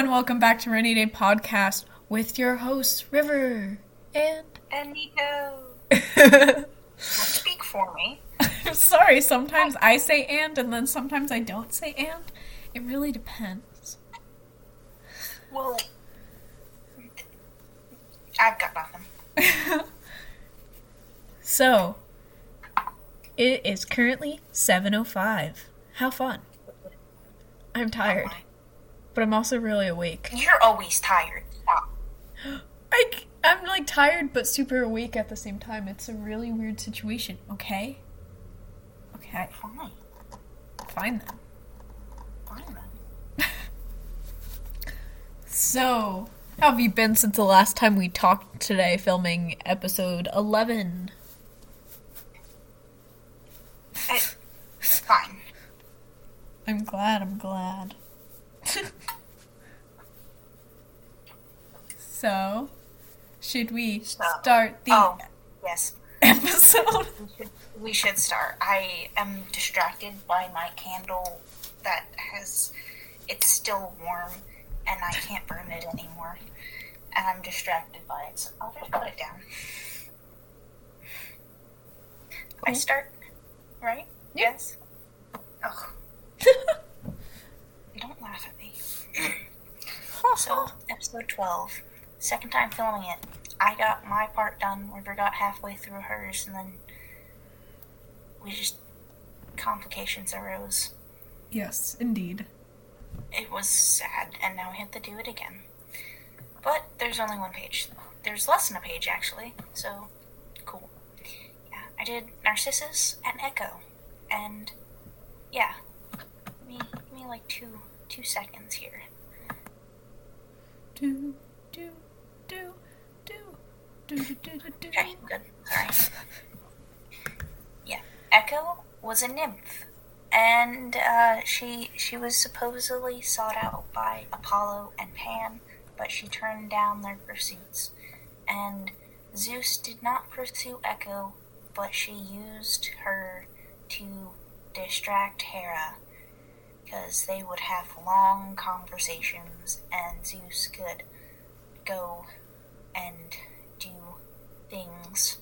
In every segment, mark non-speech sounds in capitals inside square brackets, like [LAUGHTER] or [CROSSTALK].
and welcome back to Rainy Day Podcast with your hosts, River and. And Nico. Don't speak for me. Sorry, sometimes I say and and then sometimes I don't say and. It really depends. Well, I've got nothing. [LAUGHS] So, it is currently 7.05. How fun. I'm tired, Oh but I'm also really awake. You're always tired. Stop. [GASPS] I, I'm like tired but super awake at the same time. It's a really weird situation, okay? Okay, Fine. fine then. Fine then. [LAUGHS] So, how have you been since the last time we talked today, filming episode 11? Eh, [LAUGHS] fine. I'm glad, I'm glad. [LAUGHS] so, should we So- start the Oh, yes. [LAUGHS] episode? We should, we should start. I am distracted by my candle that has. It's still warm and I can't burn it anymore. And I'm distracted by it, so I'll just put it down. I start, right? Yes? Ugh, [LAUGHS] don't laugh at me. [LAUGHS] So, episode 12. Second time filming it. I got my part done. River got halfway through hers, and then we just. complications arose. yes, indeed. It was sad, and now we have to do it again. But there's only one page. There's less than a page, actually, so cool. Yeah, I did Narcissus and Echo, and yeah. Give me, give me like two two seconds here. Do, do, do, do, do, do, do, do, do. Okay, good. [LAUGHS] Yeah. Echo was a nymph. And uh, she she was supposedly sought out by Apollo and Pan, but she turned down their pursuits. And Zeus did not pursue Echo, but she used her to distract Hera, because they would have long conversations, and Zeus could go and do things.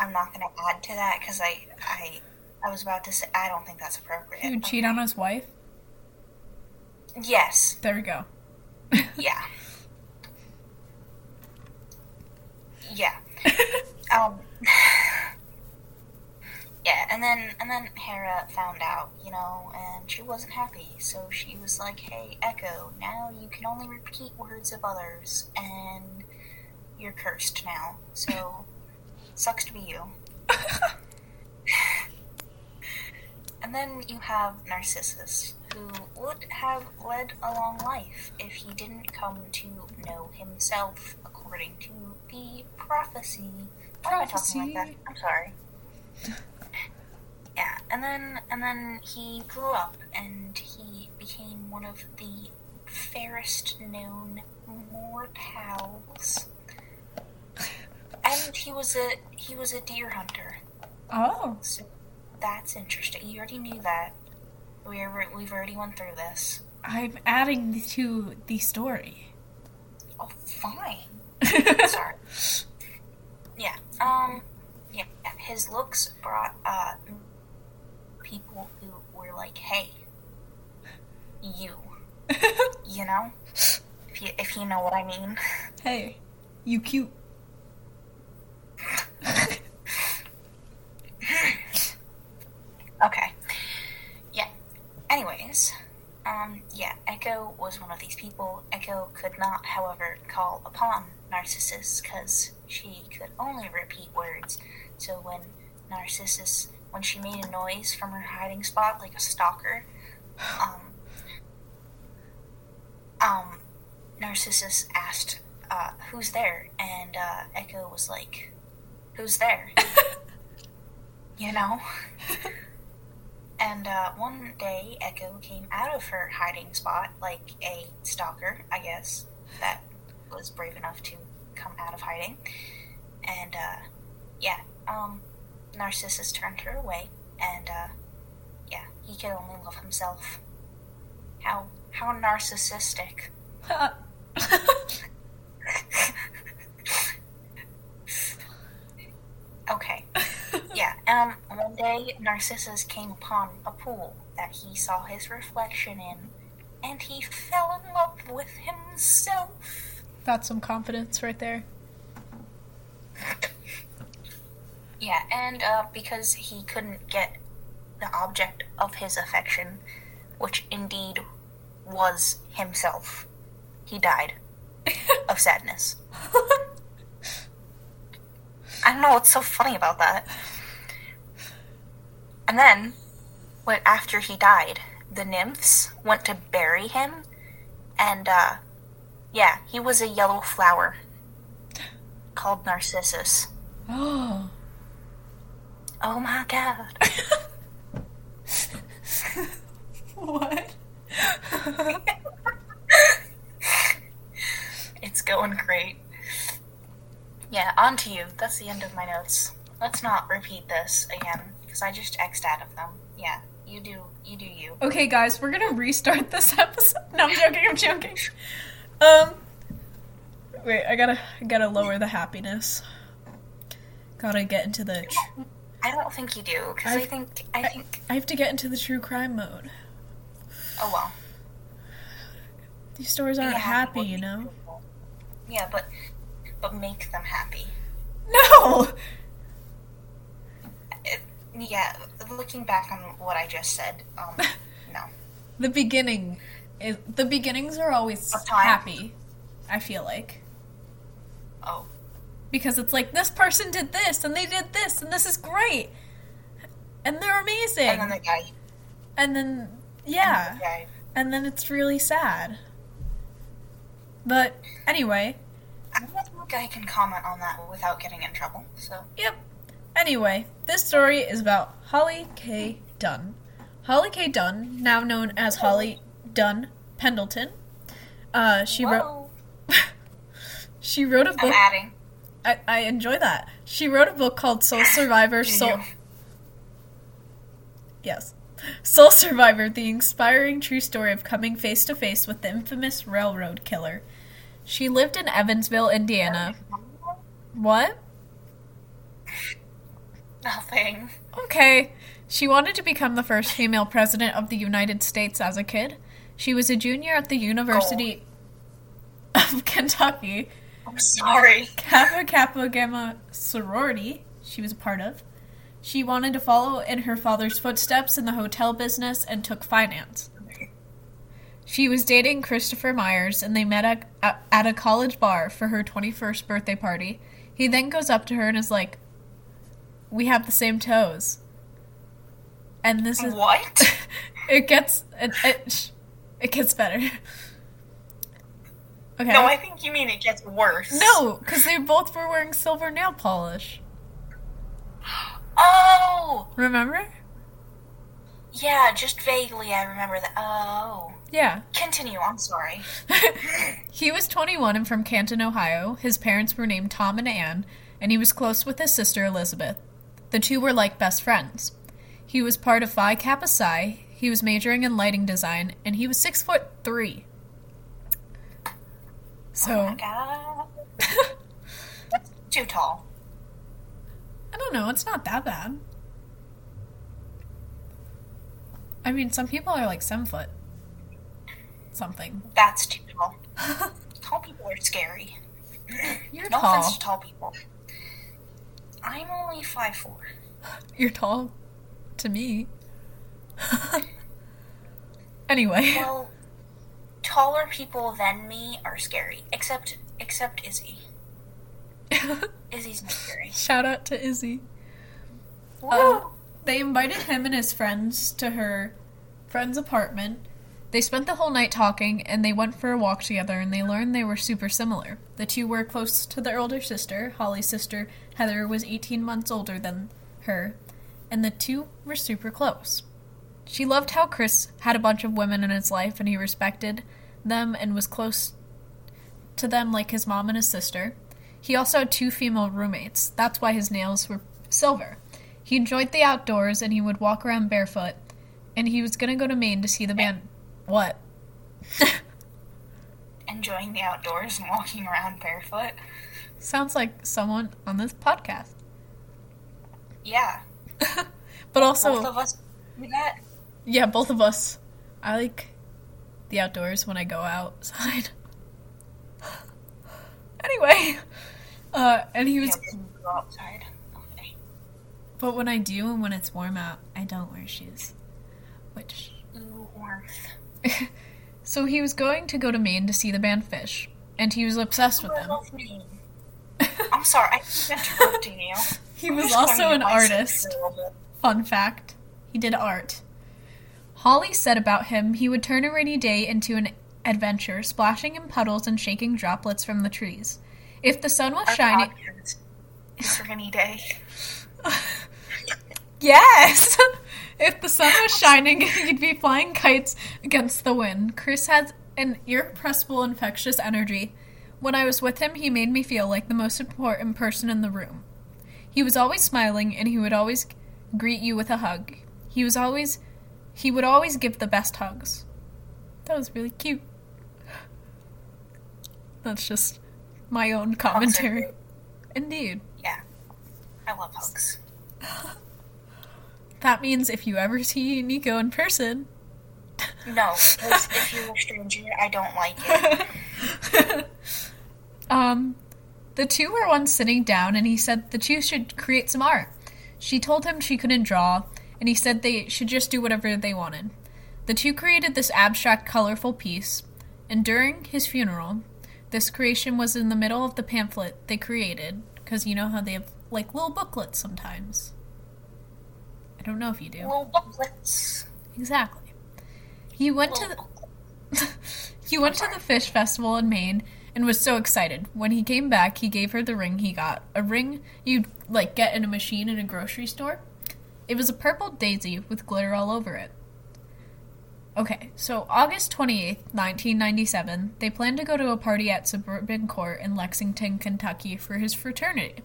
I'm not going to add to that because I, I, I was about to say I don't think that's appropriate. He would cheat on his wife? Yes, There we go. [LAUGHS] yeah, yeah. [LAUGHS] Um, yeah, and then and then Hera found out, you know, and she wasn't happy. So she was like, "Hey, Echo, now you can only repeat words of others, and you're cursed now. So [LAUGHS] sucks to be you." [LAUGHS] And then you have Narcissus, who would have led a long life if he didn't come to know himself, according to the prophecy. Why am I talking like that? Prophecy. I'm sorry. [LAUGHS] And then and then he grew up and he became one of the fairest known mortals. And he was a he was a deer hunter. Oh, So that's interesting. You already knew that. We are, we've already went through this. I'm adding to the story. Oh, fine. [LAUGHS] Sorry. Yeah. Um. Yeah. His looks brought uh people who were like, "Hey, you," [LAUGHS] you know, if you if you know what I mean. hey, you cute. Okay. Yeah. Anyways, um, yeah, Echo was one of these people. Echo could not, however, call upon Narcissus because she could only repeat words. So when Narcissus, when she made a noise from her hiding spot like a stalker, um, um, Narcissus asked, uh, "Who's there?" And uh, Echo was like, "Who's there?" [LAUGHS] you know. And uh, one day, Echo came out of her hiding spot like a stalker, I guess, that was brave enough to come out of hiding. And uh, yeah, um, Narcissus turned her away, and uh, yeah, he could only love himself. How How narcissistic. okay. Yeah, um, one day Narcissus came upon a pool that he saw his reflection in, and he fell in love with himself. That's some confidence right there. Yeah, and uh, because he couldn't get the object of his affection, which indeed was himself, he died of [LAUGHS] sadness. I don't know what's so funny about that. And then, when after he died, the nymphs went to bury him, and uh, yeah, he was a yellow flower called Narcissus. [GASPS] [GASPS] Oh. Oh my god. what? it's going great. Yeah, on to you. That's the end of my notes. Let's not repeat this again, because I just X'd out of them. Yeah, you do, you do you. Okay, guys, we're gonna restart this [LAUGHS] episode. No, I'm joking. I'm joking. Um, wait, I gotta, I gotta lower the happiness. Gotta get into the. Tr- I don't think you do, because I think, I think, I have to get into the true crime mode. oh well. These stories aren't Yeah, happy, you know. Yeah, but, but make them happy. No. It, yeah, looking back on what I just said, um, [LAUGHS] no. The beginning, is, the beginnings are always happy. I feel like Oh, because it's like this person did this and they did this and this is great, and they're amazing. and then the guy, And then yeah, the guy and then it's really sad. But anyway, I don't think I can comment on that without getting in trouble. So Yep. Anyway, this story is about Holly K. Dunn. Holly K. Dunn, now known as Holly Dunn Pendleton. Uh, she wrote Whoa. [LAUGHS] she wrote a I'm book. adding. I, I enjoy that. She wrote a book called Sole [LAUGHS] Survivor. Sole yes, Sole Survivor: The Inspiring True Story of Coming Face to Face with the Infamous Railroad Killer. She lived in Evansville, Indiana. What? Nothing. Okay. She wanted to become the first female president of the United States as a kid. She was a junior at the University of Kentucky, I'm sorry. Kappa Kappa Gamma sorority she was a part of. She wanted to follow in her father's footsteps in the hotel business and took finance. She was dating Christopher Myers and they met at, a college bar for her 21st birthday party. He then goes up to her and is like, We have the same toes. And this is. What? [LAUGHS] It gets. It, it, it gets better. Okay. No, I think you mean it gets worse. No, because they both were wearing silver nail polish. Oh! Remember? Yeah, just vaguely I remember that. Oh. Yeah. Continue, I'm sorry. [LAUGHS] he was 21 and from Canton, Ohio. His parents were named Tom and Anne, and he was close with his sister Elizabeth. The two were like best friends. He was part of Phi Kappa Psi, he was majoring in lighting design, and he was 6 foot 3. So oh my god. That's too tall. I don't know. It's not that bad. I mean, some people are like seven foot something. That's too tall. [LAUGHS] Tall people are scary. [LAUGHS] You're no tall. offense to tall people. I'm only five four. [LAUGHS] You're tall to me. anyway, Well, taller people than me are scary. Except, except Izzy. [LAUGHS] Izzy's not scary. shout out to Izzy. Uh, they invited him and his friends to her friend's apartment. They spent the whole night talking and they went for a walk together and they learned they were super similar. The two were close to their older sister. Holly's sister, Heather, was 18 months older than her, and the two were super close. She loved how Chris had a bunch of women in his life and he respected them and was close to them like his mom and his sister. He also had two female roommates. That's why his nails were silver. He enjoyed the outdoors and he would walk around barefoot. And he was gonna go to Maine to see the band. What? [LAUGHS] enjoying the outdoors and walking around barefoot. Sounds like someone on this podcast. Yeah. [LAUGHS] But also, Both of us do that. yeah, both of us. I like the outdoors when I go outside. [LAUGHS] anyway, uh, and he was, Yeah, go outside. Okay. but when I do and when it's warm out, I don't wear shoes. Which, warmth. [LAUGHS] so he was going to go to Maine to see the band Phish, and he was obsessed with them. I'm sorry, I keep interrupting you. [LAUGHS] He I'm was also an artist. for a little bit. Fun fact he did art. Holly said about him he would turn a rainy day into an adventure, splashing in puddles and shaking droplets from the trees. If the sun was Our shining. is rainy day. [LAUGHS] Yes! [LAUGHS] if the sun was shining, [LAUGHS] he'd be flying kites against the wind. Chris has an irrepressible, infectious energy. When I was with him, he made me feel like the most important person in the room. He was always smiling, and he would always greet you with a hug. He was always. He would always give the best hugs. That was really cute. That's just my own commentary. Indeed. Yeah. I love hugs. [LAUGHS] That means if you ever see Nico in person, No, if you're a stranger, I don't like it. [LAUGHS] um, the two were once sitting down, and he said the two should create some art. She told him she couldn't draw, and he said they should just do whatever they wanted. The two created this abstract, colorful piece, and during his funeral, this creation was in the middle of the pamphlet they created, because you know how they have like little booklets sometimes. I don't know if you do. Little booklets. Exactly. He went to the, [LAUGHS] he went to the Phish festival in Maine and was so excited. When he came back, he gave her the ring he got. A ring you'd like get in a machine in a grocery store. It was a purple daisy with glitter all over it. Okay, so August 28th, 1997, they planned to go to a party at Suburban Court in Lexington, Kentucky for his fraternity.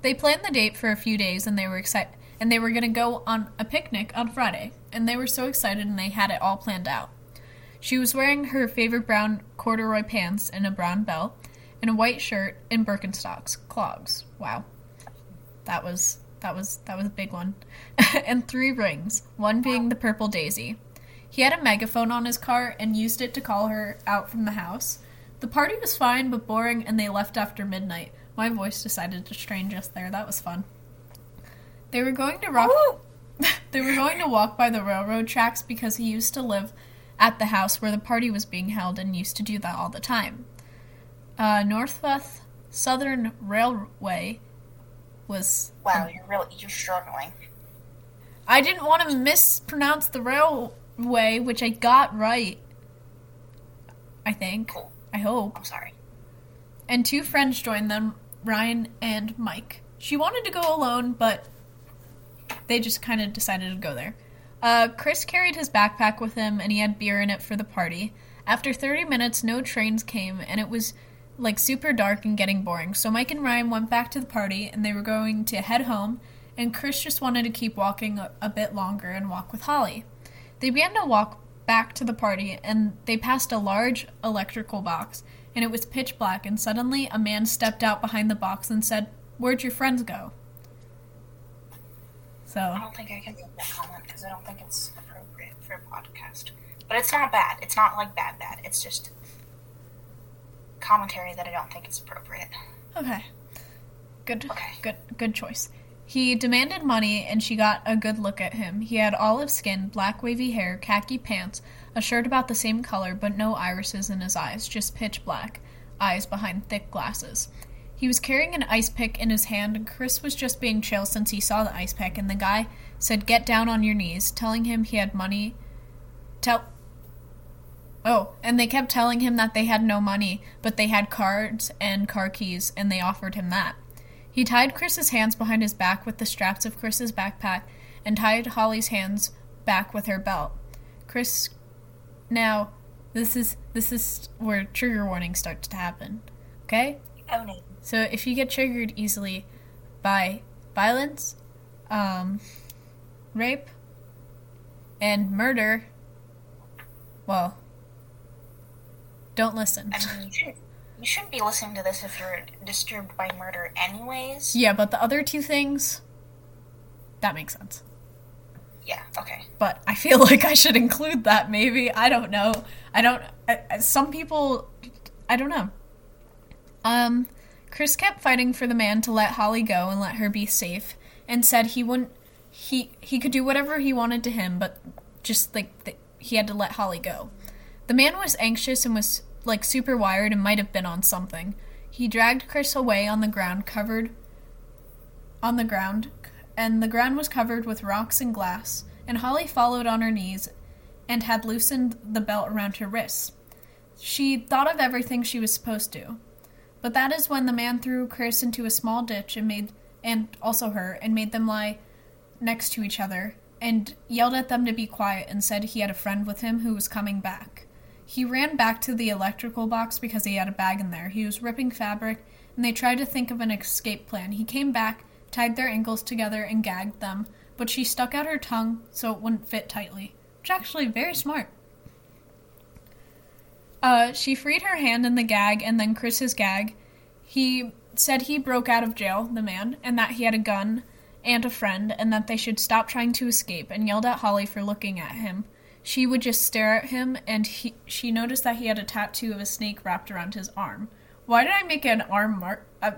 They planned the date for a few days and they were excited and they were going to go on a picnic on Friday, and they were so excited and they had it all planned out. She was wearing her favorite brown corduroy pants and a brown belt, and a white shirt and Birkenstocks, clogs. Wow, that was that was that was a big one, [LAUGHS] and three rings, one being the purple daisy. He had a megaphone on his car and used it to call her out from the house. The party was fine but boring, and they left after midnight. My voice decided to strain just there. That was fun. They were going to rock. [LAUGHS] they were going to walk by the railroad tracks because he used to live at the house where the party was being held and used to do that all the time. Uh, Northwest Southern Railway was. Wow, you're really you're struggling. I didn't want to mispronounce the railway, which I got right. I think. Cool. I hope. I'm sorry. and two friends joined them, Ryan and Mike. She wanted to go alone, but they just kind of decided to go there. Uh, Chris carried his backpack with him, and he had beer in it for the party. After 30 minutes, no trains came, and it was like super dark and getting boring. So Mike and Ryan went back to the party, and they were going to head home. And Chris just wanted to keep walking a, a bit longer and walk with Holly. They began to walk back to the party, and they passed a large electrical box, and it was pitch black. And suddenly, a man stepped out behind the box and said, "Where'd your friends go?" So. I don't think I can make that comment because I don't think it's appropriate for a podcast. But it's not bad. It's not like bad bad. It's just commentary that I don't think is appropriate. okay, good, Okay. good, good choice. He demanded money, and she got a good look at him. He had olive skin, black wavy hair, khaki pants, a shirt about the same color, but no irises in his eyes, just pitch black eyes behind thick glasses. He was carrying an ice pick in his hand, and Chris was just being chill since he saw the ice pick, and the guy said, Get down on your knees, telling him he had money. Tell. Oh, and they kept telling him that they had no money, but they had cards and car keys, and they offered him that. He tied Chris's hands behind his back with the straps of Chris's backpack and tied Holly's hands back with her belt. Chris now this is this is where trigger warnings start to happen. Okay? No. So if you get triggered easily by violence, um, rape, and murder, well, Don't listen. I mean, you shouldn't, you shouldn't be listening to this if you're disturbed by murder, anyways. Yeah, but the other two things, that makes sense. Yeah, okay. But I feel [LAUGHS] like I should include that maybe. I don't know. I don't. I, some people. I don't know. Um, Chris kept fighting for the man to let Holly go and let her be safe, and said he wouldn't. He he could do whatever he wanted to him, but just like th- he had to let Holly go. The man was anxious and was like super wired and might have been on something. He dragged Chris away on the ground, covered on the ground, and the ground was covered with rocks and glass, and Holly followed on her knees and had loosened the belt around her wrists. She thought of everything she was supposed to. But that is when the man threw Chris into a small ditch and made and also her and made them lie next to each other and yelled at them to be quiet and said he had a friend with him who was coming back. He ran back to the electrical box because he had a bag in there. He was ripping fabric and they tried to think of an escape plan. He came back, tied their ankles together and gagged them, but she stuck out her tongue so it wouldn't fit tightly. Which actually very smart. Uh, she freed her hand in the gag and then Chris's gag. He said he broke out of jail, the man, and that he had a gun and a friend, and that they should stop trying to escape, and yelled at Holly for looking at him. She would just stare at him, and he, she noticed that he had a tattoo of a snake wrapped around his arm. Why did I make an arm mark? Uh,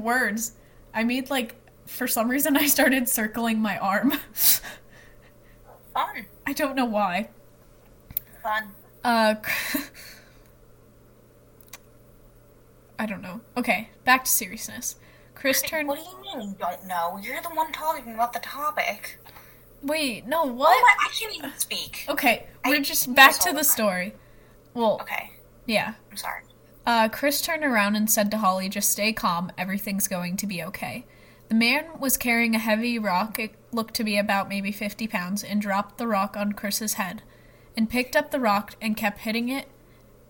words. I made like, for some reason, [LAUGHS] I started circling my arm. Fun. I don't know why. Fun. Uh, [LAUGHS] I don't know. Okay, back to seriousness. Chris turned. What do you mean you don't know? You're the one talking about the topic. Wait, no, Oh what? my, I can't even speak. Okay, I we're do just back to the time. story. Well, Okay, yeah. I'm sorry. Uh, Chris turned around and said to Holly, Just stay calm, everything's going to be okay. The man was carrying a heavy rock, it looked to be about maybe 50 pounds, and dropped the rock on Chris's head, and picked up the rock and kept hitting it,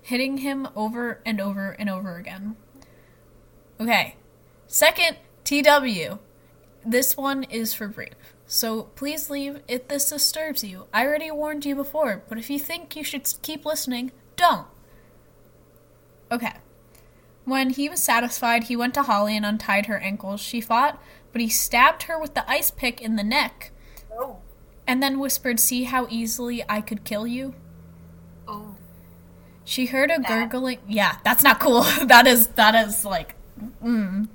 hitting him over and over and over again. Okay, second TW. This one is for brief, so please leave if this disturbs you. I already warned you before, but if you think you should keep listening, don't. Okay. When he was satisfied, he went to Holly and untied her ankles. She fought, but he stabbed her with the ice pick in the neck Oh. and then whispered, See how easily I could kill you? Oh. She heard a That- gurgling. Yeah, that's not cool. [LAUGHS] that is, that is like, mm.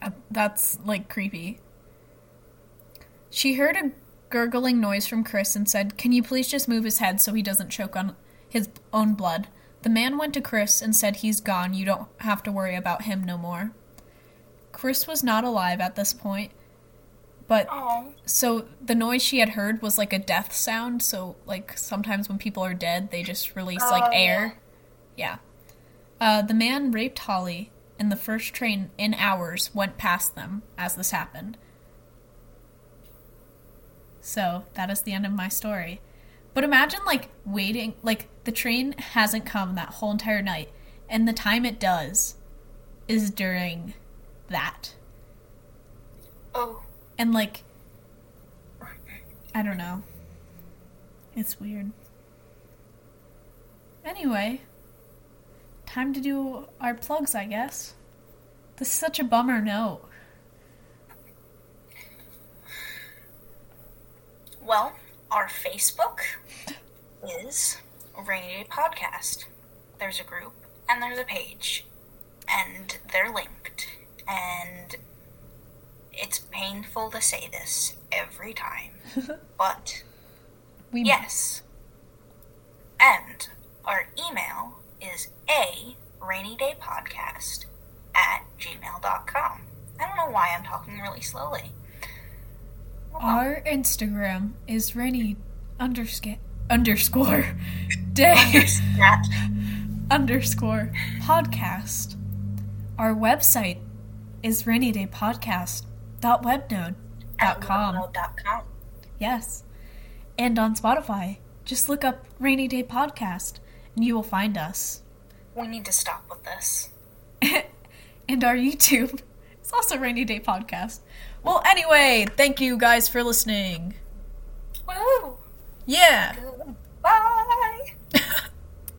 That- That's like creepy. She heard a gurgling noise from Chris and said, Can you please just move his head so he doesn't choke on his own blood? The man went to Chris and said, He's gone. You don't have to worry about him no more. Chris was not alive at this point, but Oh. so the noise she had heard was like a death sound. So like sometimes when people are dead, they just release like Oh, air. Yeah. Uh, the man raped Holly, and the first train in hours went past them as this happened. So that is the end of my story. But imagine like waiting, like the train hasn't come that whole entire night, and the time it does is during that. Oh. And like, I don't know. It's weird. Anyway, time to do our plugs, I guess. This is such a bummer note. Well, our Facebook is Rainy Day Podcast. There's a group and there's a page, and they're linked. And it's painful to say this every time, [LAUGHS] but We yes. And our email is a rainy day podcast at gmail.com. I don't know why I'm talking really slowly. Our Instagram is rainy underscore [LAUGHS] underscore day underscore podcast. Our website is rainydaypodcast.webnode.com. com. Yes. And on Spotify, just look up Rainy Day Podcast and you will find us. We need to stop with this. [LAUGHS] and our YouTube is also Rainy Day Podcast. Well, anyway, thank you guys for listening. Woo! Yeah. Good.